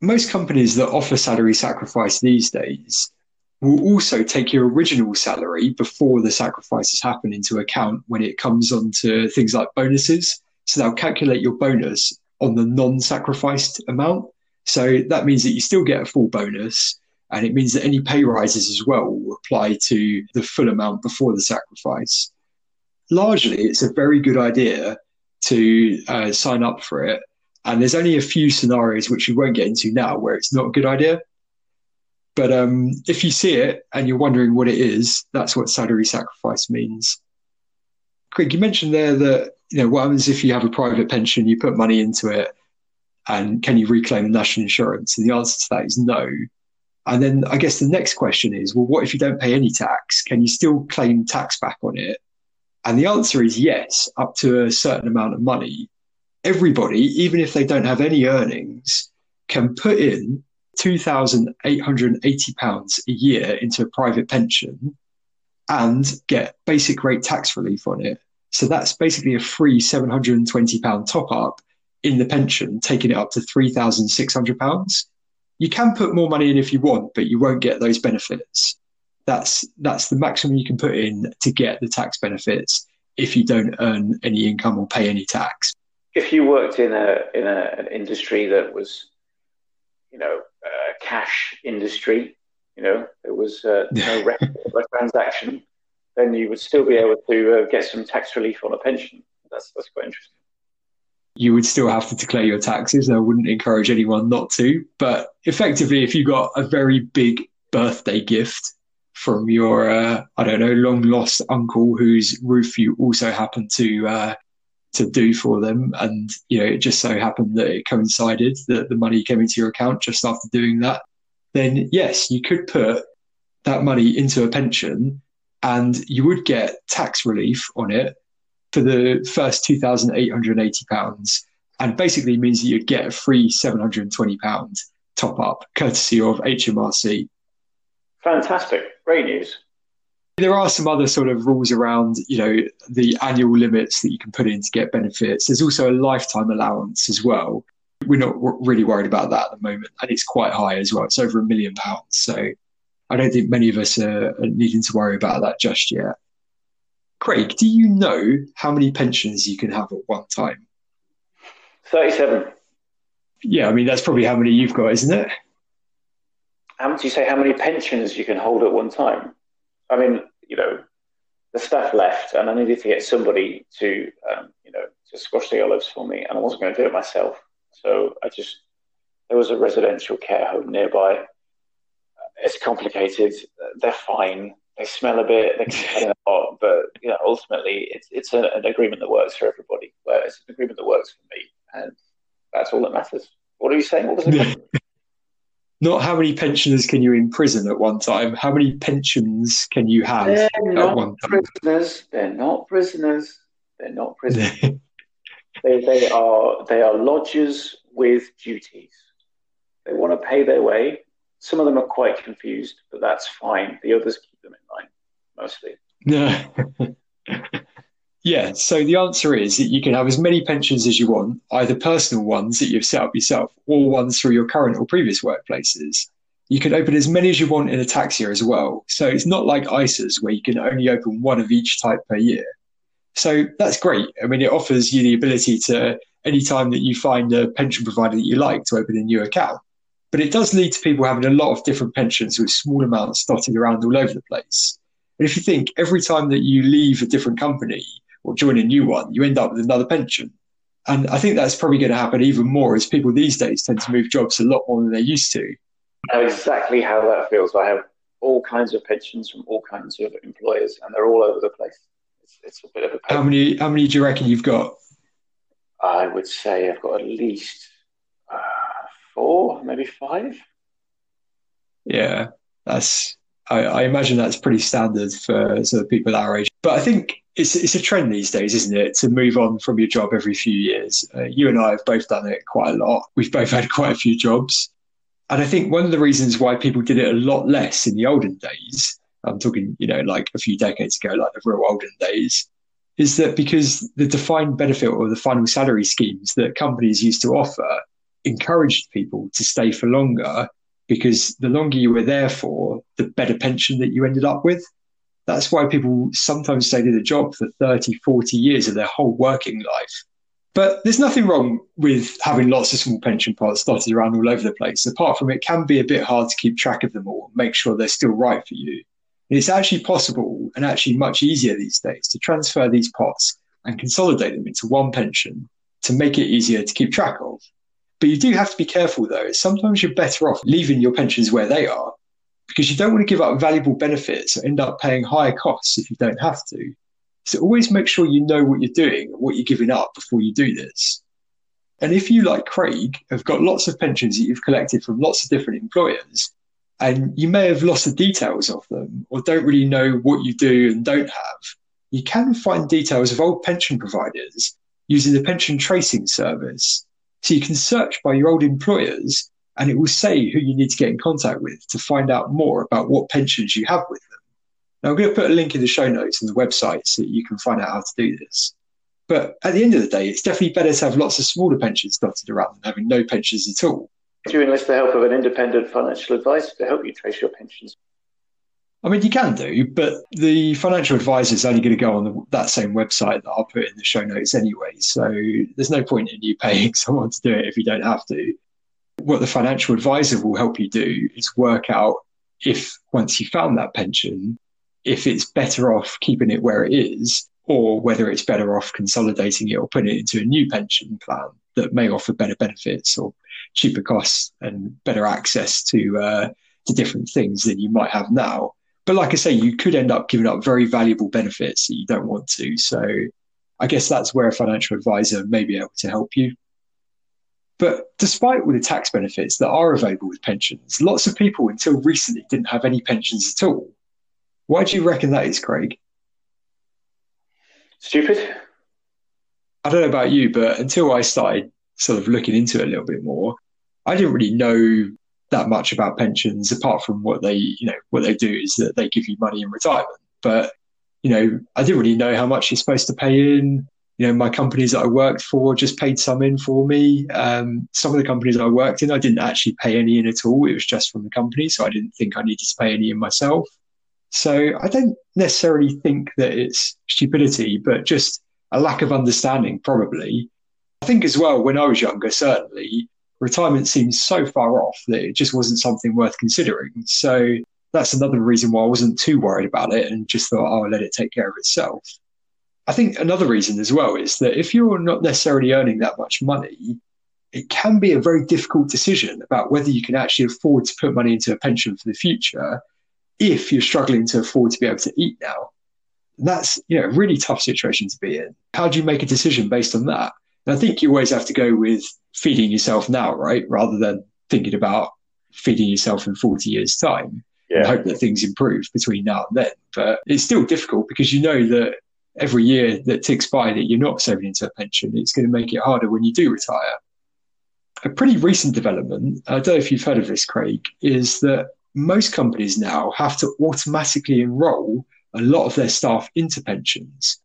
Most companies that offer salary sacrifice these days will also take your original salary before the sacrifices happen into account when it comes onto things like bonuses. So they'll calculate your bonus on the non sacrificed amount. So that means that you still get a full bonus. And it means that any pay rises as well will apply to the full amount before the sacrifice. Largely, it's a very good idea to uh, sign up for it and there's only a few scenarios which we won't get into now where it's not a good idea. But um, if you see it and you're wondering what it is, that's what salary sacrifice means. Craig, you mentioned there that you know what happens if you have a private pension, you put money into it, and can you reclaim the national insurance? And the answer to that is no. And then I guess the next question is, well, what if you don't pay any tax? Can you still claim tax back on it? And the answer is yes, up to a certain amount of money everybody, even if they don't have any earnings, can put in £2,880 a year into a private pension and get basic rate tax relief on it. So that's basically a free £720 top up in the pension, taking it up to £3,600. You can put more money in if you want, but you won't get those benefits. That's that's the maximum you can put in to get the tax benefits if you don't earn any income or pay any tax if you worked in a in a, an industry that was, you know, a cash industry, you know, there was uh, no record of a transaction, then you would still be able to uh, get some tax relief on a pension. That's that's quite interesting. You would still have to declare your taxes. I wouldn't encourage anyone not to. But effectively, if you got a very big birthday gift from your, uh, I don't know, long lost uncle whose roof you also happen to uh, to do for them. And, you know, it just so happened that it coincided that the money came into your account just after doing that. Then, yes, you could put that money into a pension and you would get tax relief on it for the first £2,880 and basically means that you'd get a free £720 top up courtesy of HMRC. Fantastic. Great news. There are some other sort of rules around, you know, the annual limits that you can put in to get benefits. There's also a lifetime allowance as well. We're not really worried about that at the moment, and it's quite high as well. It's over a million pounds. So I don't think many of us are needing to worry about that just yet. Craig, do you know how many pensions you can have at one time? 37. Yeah, I mean, that's probably how many you've got, isn't it? How much do you say how many pensions you can hold at one time? I mean, you know, the staff left and I needed to get somebody to, um, you know, to squash the olives for me and I wasn't going to do it myself. So I just, there was a residential care home nearby. It's complicated. They're fine. They smell a bit. They a lot, but you know, ultimately, it's it's a, an agreement that works for everybody. Well, it's an agreement that works for me, and that's all that matters. What are you saying? What was it? Not how many pensioners can you imprison at one time. How many pensions can you have They're at not one time? prisoners. They're not prisoners. They're not prisoners. they, they are they are lodgers with duties. They want to pay their way. Some of them are quite confused, but that's fine. The others keep them in line, mostly. No. yeah, so the answer is that you can have as many pensions as you want, either personal ones that you've set up yourself or ones through your current or previous workplaces. You can open as many as you want in a tax year as well. So it's not like ISAs where you can only open one of each type per year. So that's great. I mean, it offers you the ability to, anytime that you find a pension provider that you like, to open a new account. But it does lead to people having a lot of different pensions with small amounts dotted around all over the place. And if you think every time that you leave a different company or join a new one, you end up with another pension. And I think that's probably going to happen even more as people these days tend to move jobs a lot more than they used to. I know exactly how that feels. I have all kinds of pensions from all kinds of employers, and they're all over the place. It's, it's a bit of a pain. How many? How many do you reckon you've got? I would say I've got at least uh, four, maybe five. Yeah, that's. I, I imagine that's pretty standard for sort of people our age. But I think it's it's a trend these days, isn't it, to move on from your job every few years. Uh, you and I have both done it quite a lot. We've both had quite a few jobs, and I think one of the reasons why people did it a lot less in the olden days, I'm talking, you know, like a few decades ago, like the real olden days, is that because the defined benefit or the final salary schemes that companies used to offer encouraged people to stay for longer because the longer you were there for, the better pension that you ended up with. That's why people sometimes stayed in a job for 30, 40 years of their whole working life. But there's nothing wrong with having lots of small pension pots dotted around all over the place. Apart from it can be a bit hard to keep track of them all and make sure they're still right for you. And it's actually possible and actually much easier these days to transfer these pots and consolidate them into one pension to make it easier to keep track of. But you do have to be careful though. Sometimes you're better off leaving your pensions where they are because you don't want to give up valuable benefits or end up paying higher costs if you don't have to. So always make sure you know what you're doing and what you're giving up before you do this. And if you, like Craig, have got lots of pensions that you've collected from lots of different employers, and you may have lost the details of them or don't really know what you do and don't have, you can find details of old pension providers using the pension tracing service. So you can search by your old employers and it will say who you need to get in contact with to find out more about what pensions you have with them. Now, I'm going to put a link in the show notes and the website so that you can find out how to do this. But at the end of the day, it's definitely better to have lots of smaller pensions dotted around than having no pensions at all. Do you enlist the help of an independent financial advisor to help you trace your pensions? I mean, you can do, but the financial advisor is only going to go on the, that same website that I'll put in the show notes anyway. So there's no point in you paying someone to do it if you don't have to. What the financial advisor will help you do is work out if once you found that pension, if it's better off keeping it where it is or whether it's better off consolidating it or putting it into a new pension plan that may offer better benefits or cheaper costs and better access to uh, to different things than you might have now. But like I say, you could end up giving up very valuable benefits that you don't want to. So I guess that's where a financial advisor may be able to help you. But despite all the tax benefits that are available with pensions, lots of people until recently didn't have any pensions at all. Why do you reckon that is, Craig? Stupid. I don't know about you, but until I started sort of looking into it a little bit more, I didn't really know that much about pensions apart from what they, you know, what they do is that they give you money in retirement. But, you know, I didn't really know how much you're supposed to pay in. You know, my companies that I worked for just paid some in for me. Um, some of the companies I worked in, I didn't actually pay any in at all. It was just from the company. So I didn't think I needed to pay any in myself. So I don't necessarily think that it's stupidity, but just a lack of understanding, probably. I think as well, when I was younger, certainly, retirement seemed so far off that it just wasn't something worth considering. So that's another reason why I wasn't too worried about it and just thought, oh, I'll let it take care of itself. I think another reason as well is that if you're not necessarily earning that much money, it can be a very difficult decision about whether you can actually afford to put money into a pension for the future if you're struggling to afford to be able to eat now. That's you know a really tough situation to be in. How do you make a decision based on that? And I think you always have to go with feeding yourself now, right? Rather than thinking about feeding yourself in 40 years' time yeah. and hope that things improve between now and then. But it's still difficult because you know that every year that ticks by that you're not saving into a pension, it's going to make it harder when you do retire. A pretty recent development, I don't know if you've heard of this, Craig, is that most companies now have to automatically enroll a lot of their staff into pensions.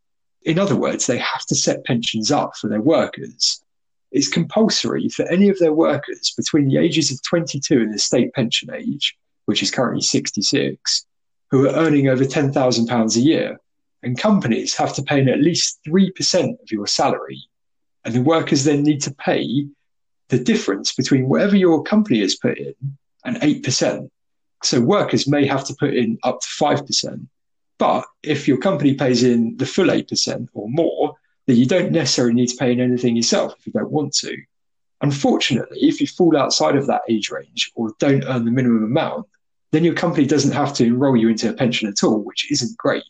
In other words, they have to set pensions up for their workers. It's compulsory for any of their workers between the ages of 22 and the state pension age which is currently 66, who are earning over £10,000 a year. And companies have to pay in at least 3% of your salary. And the workers then need to pay the difference between whatever your company has put in and 8%. So workers may have to put in up to 5%. But if your company pays in the full 8% or more, then you don't necessarily need to pay in anything yourself if you don't want to. Unfortunately, if you fall outside of that age range or don't earn the minimum amount, then your company doesn't have to enroll you into a pension at all, which isn't great.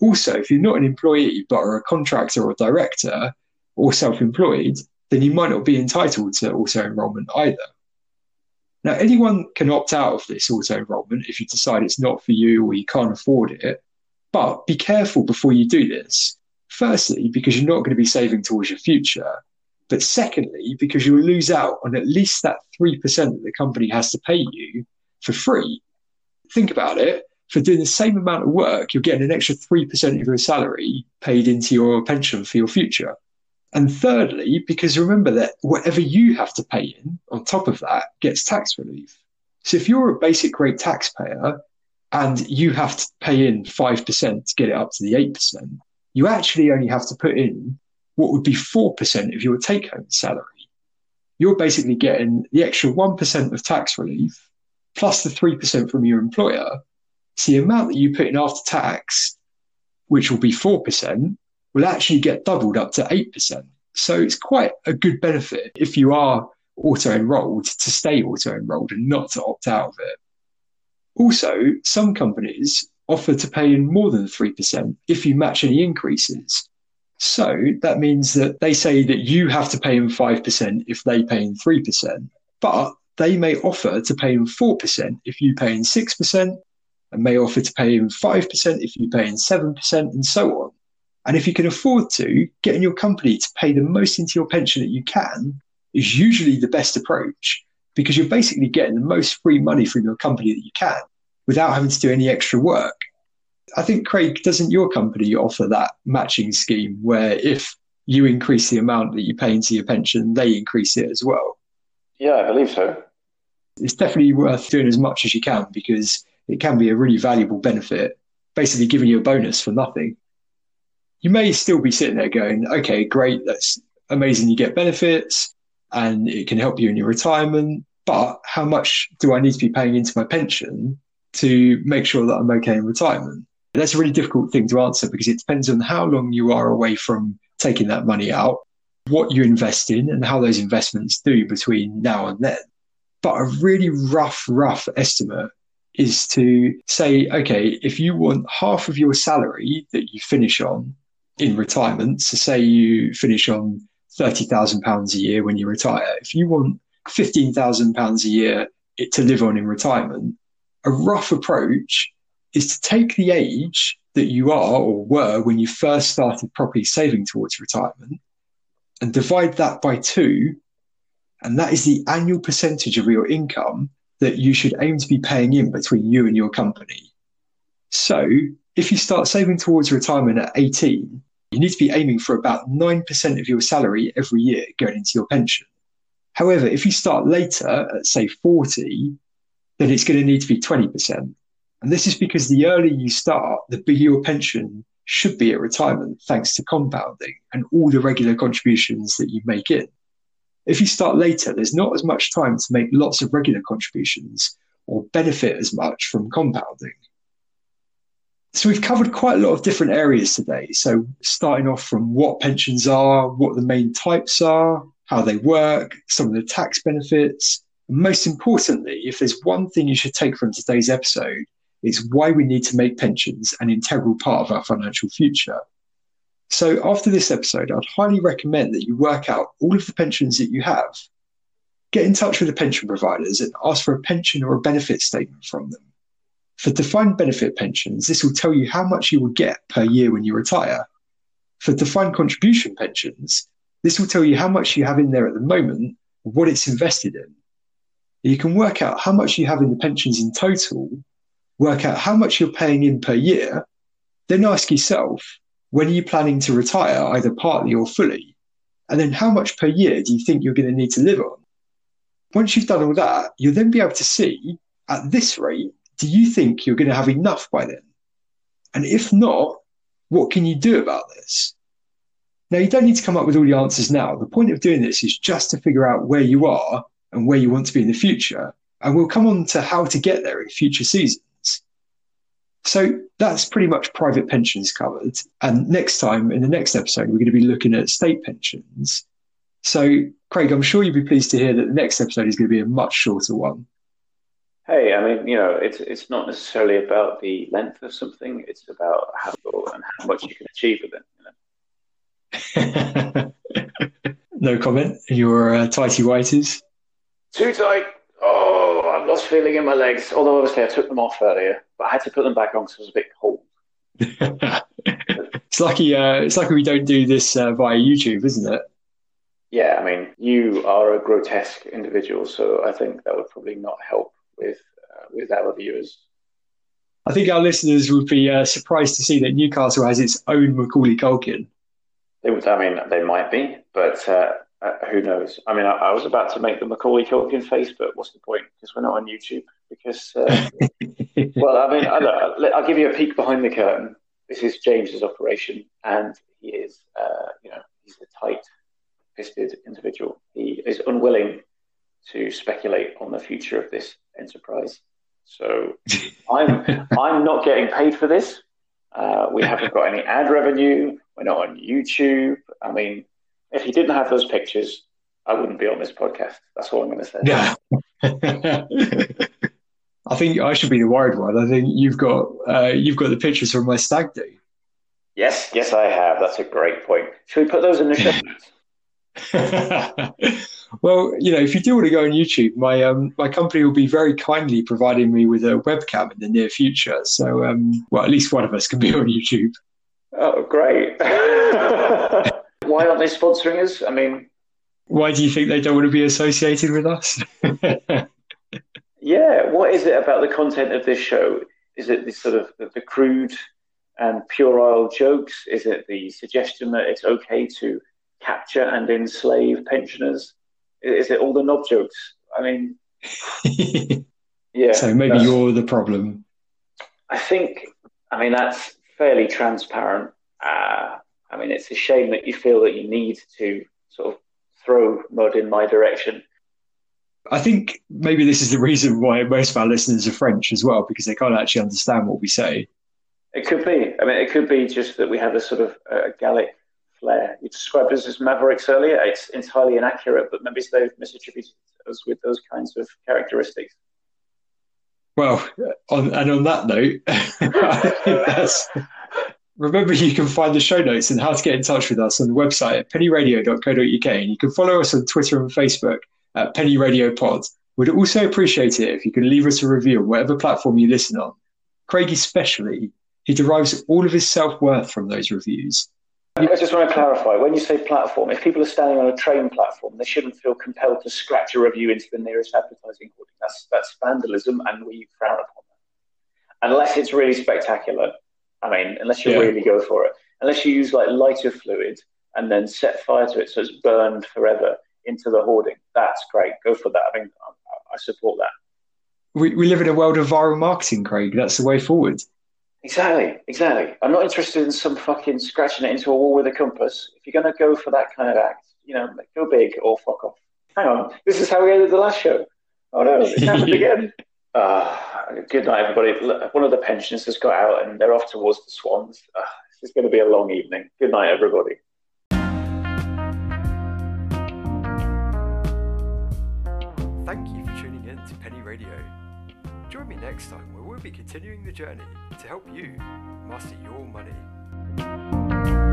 Also, if you're not an employee but are a contractor or a director or self employed, then you might not be entitled to auto enrollment either. Now, anyone can opt out of this auto enrollment if you decide it's not for you or you can't afford it. But be careful before you do this. Firstly, because you're not going to be saving towards your future. But secondly, because you'll lose out on at least that 3% that the company has to pay you for free. Think about it. For doing the same amount of work, you're getting an extra 3% of your salary paid into your pension for your future. And thirdly, because remember that whatever you have to pay in on top of that gets tax relief. So if you're a basic rate taxpayer and you have to pay in 5% to get it up to the 8%, you actually only have to put in what would be 4% of your take home salary. You're basically getting the extra 1% of tax relief plus the 3% from your employer. So the amount that you put in after tax, which will be 4%, will actually get doubled up to 8%. So it's quite a good benefit if you are auto enrolled to stay auto enrolled and not to opt out of it. Also, some companies offer to pay in more than 3% if you match any increases. So that means that they say that you have to pay in 5% if they pay in 3%, but they may offer to pay in 4% if you pay in 6%, and may offer to pay in 5% if you pay in 7%, and so on. And if you can afford to, getting your company to pay the most into your pension that you can is usually the best approach because you're basically getting the most free money from your company that you can without having to do any extra work. I think, Craig, doesn't your company offer that matching scheme where if you increase the amount that you pay into your pension, they increase it as well? Yeah, I believe so it's definitely worth doing as much as you can because it can be a really valuable benefit, basically giving you a bonus for nothing. You may still be sitting there going, okay, great, that's amazing. You get benefits and it can help you in your retirement. But how much do I need to be paying into my pension to make sure that I'm okay in retirement? That's a really difficult thing to answer because it depends on how long you are away from taking that money out, what you invest in, and how those investments do between now and then. But a really rough, rough estimate is to say, okay, if you want half of your salary that you finish on in retirement, so say you finish on £30,000 a year when you retire, if you want £15,000 a year to live on in retirement, a rough approach is to take the age that you are or were when you first started properly saving towards retirement and divide that by two and that is the annual percentage of your income that you should aim to be paying in between you and your company. So if you start saving towards retirement at 18 you need to be aiming for about 9% of your salary every year going into your pension. However, if you start later at say 40, then it's going to need to be 20%. And this is because the earlier you start, the bigger your pension should be at retirement, thanks to compounding and all the regular contributions that you make in. If you start later, there's not as much time to make lots of regular contributions or benefit as much from compounding. So we've covered quite a lot of different areas today. So starting off from what pensions are, what the main types are, how they work, some of the tax benefits. Most importantly, if there's one thing you should take from today's episode, it's why we need to make pensions an integral part of our financial future. So after this episode, I'd highly recommend that you work out all of the pensions that you have. Get in touch with the pension providers and ask for a pension or a benefit statement from them. For defined benefit pensions, this will tell you how much you will get per year when you retire. For defined contribution pensions, this will tell you how much you have in there at the moment what it's invested in. You can work out how much you have in the pensions in total, work out how much you're paying in per year, then ask yourself, when are you planning to retire, either partly or fully? And then how much per year do you think you're going to need to live on? Once you've done all that, you'll then be able to see at this rate, do you think you're going to have enough by then? And if not, what can you do about this? Now, you don't need to come up with all the answers now. The point of doing this is just to figure out where you are and where you want to be in the future. And we'll come on to how to get there in future seasons. So that's pretty much private pensions covered. And next time, in the next episode, we're going to be looking at state pensions. So, Craig, I'm sure you'll be pleased to hear that the next episode is going to be a much shorter one. Hey, I mean, you know, it's it's not necessarily about the length of something; it's about how and how much you can achieve with it. You know? no comment. Your uh, tighty whities. Too tight. Oh, I've lost feeling in my legs. Although obviously I took them off earlier, but I had to put them back on because it was a bit cold. it's lucky. Uh, it's lucky we don't do this uh, via YouTube, isn't it? Yeah, I mean, you are a grotesque individual, so I think that would probably not help with uh, with our viewers. I think our listeners would be uh, surprised to see that Newcastle has its own Macaulay Culkin. Would, I mean, they might be, but uh, uh, who knows? I mean, I, I, was about to make the Macaulay Culkin face, but what's the point? Because we're not on YouTube. Because, uh, well, I mean, I, will give you a peek behind the curtain. This is James's operation, and he is, uh, you know, he's a tight-fisted individual. He is unwilling to speculate on the future of this enterprise. So I'm I'm not getting paid for this. Uh, we haven't got any ad revenue. We're not on YouTube. I mean, if he didn't have those pictures, I wouldn't be on this podcast. That's all I'm going to say. Yeah. I think I should be the worried one. I think you've got uh, you've got the pictures from my stag do. Yes, yes, I have. That's a great point. Should we put those in the show well, you know, if you do want to go on YouTube, my um, my company will be very kindly providing me with a webcam in the near future. So, um, well, at least one of us can be on YouTube. Oh, great! Why aren't they sponsoring us? I mean, why do you think they don't want to be associated with us? yeah, what is it about the content of this show? Is it the sort of the, the crude and puerile jokes? Is it the suggestion that it's okay to capture and enslave pensioners? Is it all the knob jokes? I mean, yeah. So maybe you're the problem. I think. I mean, that's fairly transparent. Uh, I mean, it's a shame that you feel that you need to sort of throw mud in my direction. I think maybe this is the reason why most of our listeners are French as well, because they can't actually understand what we say. It could be. I mean, it could be just that we have a sort of uh, Gallic flair. You described us as mavericks earlier. It's entirely inaccurate, but maybe they've misattributed us with those kinds of characteristics. Well, on, and on that note, remember you can find the show notes and how to get in touch with us on the website at pennyradio.co.uk, and you can follow us on Twitter and Facebook at Penny Radio Pod. We'd also appreciate it if you could leave us a review on whatever platform you listen on. Craig especially, he derives all of his self worth from those reviews. I just want to clarify when you say platform, if people are standing on a train platform, they shouldn't feel compelled to scratch a review into the nearest advertising hoarding. That's, that's vandalism, and we frown upon that. Unless it's really spectacular. I mean, unless you yeah. really go for it. unless you use like lighter fluid and then set fire to it so it's burned forever into the hoarding. That's great. Go for that. I mean, I, I support that. We, we live in a world of viral marketing, Craig. That's the way forward. Exactly, exactly. I'm not interested in some fucking scratching it into a wall with a compass. If you're going to go for that kind of act, you know, go big or fuck off. Hang on, this is how we ended the last show. Oh no, it's happened again. Uh, good night, everybody. One of the pensioners has got out and they're off towards the swans. Uh, this is going to be a long evening. Good night, everybody. Thank you for tuning in to Penny Radio. Join me next time where we'll be continuing the journey to help you master your money.